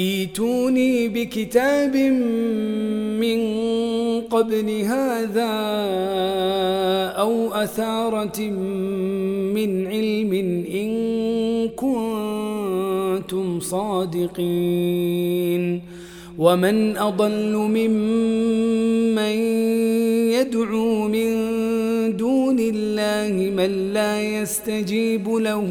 ايتوني بكتاب من قبل هذا أو أثارة من علم إن كنتم صادقين. ومن أضل ممن يدعو من دون الله من لا يستجيب له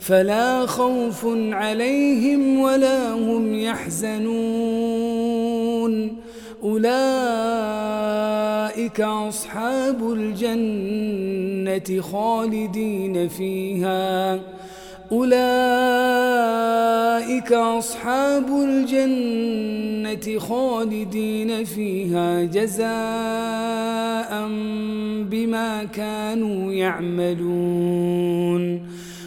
فلا خوف عليهم ولا هم يحزنون. أولئك أصحاب الجنة خالدين فيها. أولئك أصحاب الجنة خالدين فيها جزاء بما كانوا يعملون.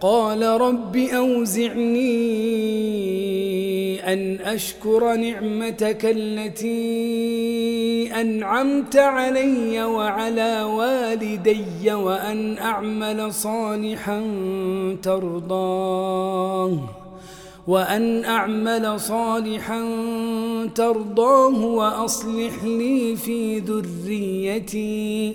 قال رب أوزعني أن أشكر نعمتك التي أنعمت علي وعلى والدي وأن أعمل صالحا ترضاه وأن أعمل صالحا ترضاه وأصلح لي في ذريتي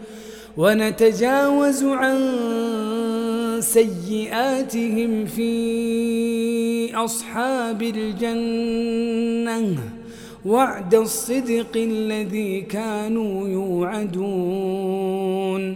ونتجاوز عن سيئاتهم في أصحاب الجنة. وعد الصدق الذي كانوا يوعدون.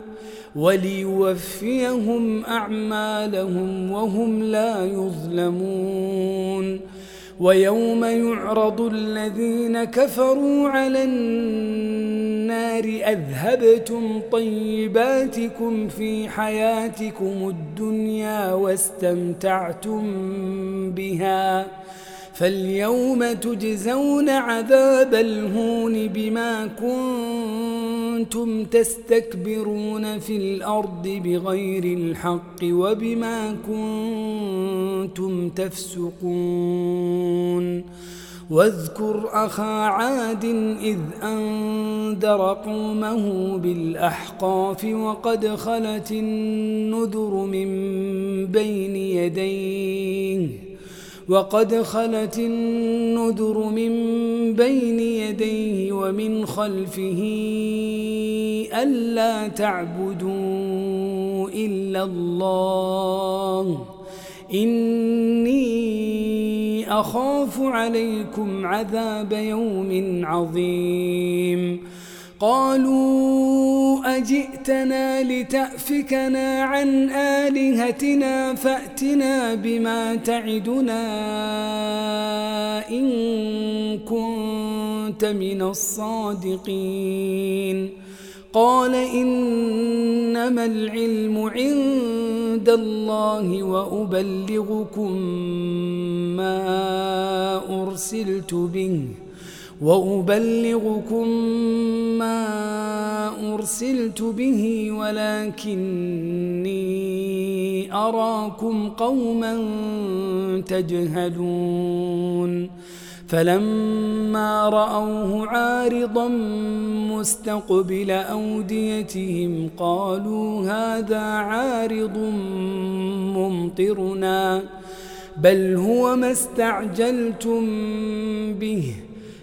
وليوفيهم أعمالهم وهم لا يظلمون ويوم يعرض الذين كفروا على النار أذهبتم طيباتكم في حياتكم الدنيا واستمتعتم بها فاليوم تجزون عذاب الهون بما كنتم تستكبرون في الأرض بغير الحق وبما كنتم تفسقون. واذكر أخا عاد إذ أنذر قومه بالأحقاف وقد خلت النذر من بين يديه. وقد خلت النذر من بين يديه ومن خلفه ألا تعبدوا إلا الله. إني أخاف عليكم عذاب يوم عظيم. قالوا أجئتنا لتأفكنا عن آلهتنا فأتنا بما تعدنا إن كنت من الصادقين. قال إنما العلم عند الله وأبلغكم ما أرسلت به. وأبلغكم ما أرسلت به ولكني أراكم قوما تجهلون. فلما رأوه عارضا مستقبل أوديتهم قالوا هذا عارض ممطرنا بل هو ما استعجلتم به.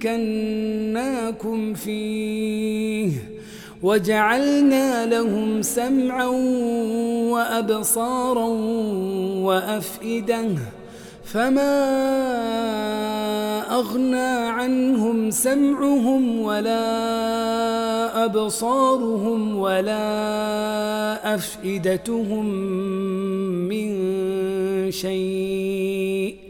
مكناكم فيه وجعلنا لهم سمعا وأبصارا وأفئدة فما أغنى عنهم سمعهم ولا أبصارهم ولا أفئدتهم من شيء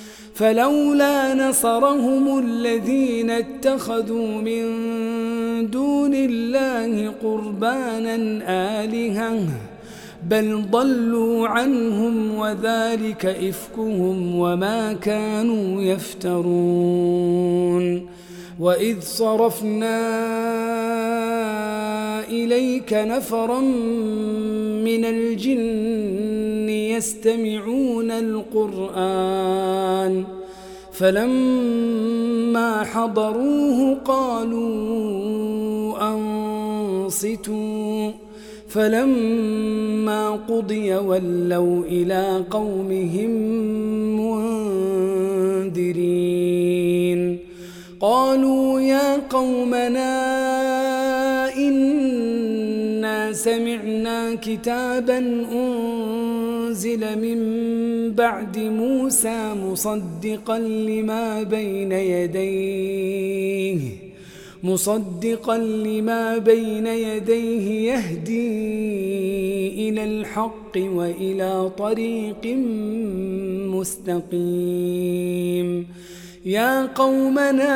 فلولا نصرهم الذين اتخذوا من دون الله قربانا آلهةً بل ضلوا عنهم وذلك إفكهم وما كانوا يفترون. وإذ صرفنا إليك نفرا من الجن يستمعون القرآن. فلما حضروه قالوا أنصتوا. فلما قضي ولوا إلى قومهم منذرين. قالوا يا قومنا إنا سمعنا كتابا أنزل من بعد موسى مصدقا لما بين يديه مصدقا لما بين يديه يهدي إلى الحق وإلى طريق مستقيم. يا قومنا